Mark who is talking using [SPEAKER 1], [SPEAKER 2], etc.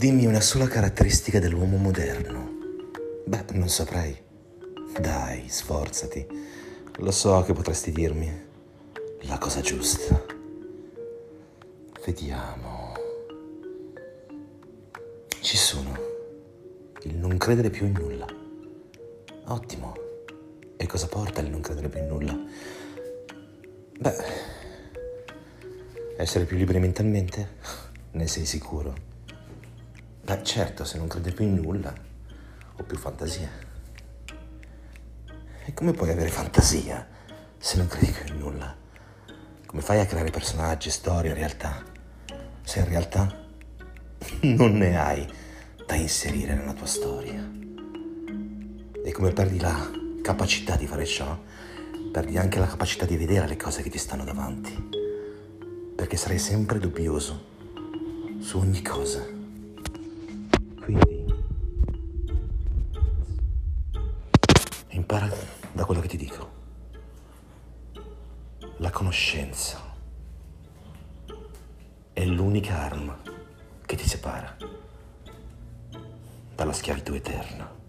[SPEAKER 1] Dimmi una sola caratteristica dell'uomo moderno. Beh, non saprei. Dai, sforzati. Lo so che potresti dirmi. La cosa giusta. Vediamo. Ci sono. Il non credere più in nulla. Ottimo. E cosa porta il non credere più in nulla? Beh, essere più liberi mentalmente? Ne sei sicuro? Beh, certo, se non crede più in nulla, ho più fantasia. E come puoi avere fantasia se non credi più in nulla? Come fai a creare personaggi, storie, realtà? Se in realtà non ne hai da inserire nella tua storia. E come perdi la capacità di fare ciò, perdi anche la capacità di vedere le cose che ti stanno davanti. Perché sarai sempre dubbioso su ogni cosa. Impara da quello che ti dico. La conoscenza è l'unica arma che ti separa dalla schiavitù eterna.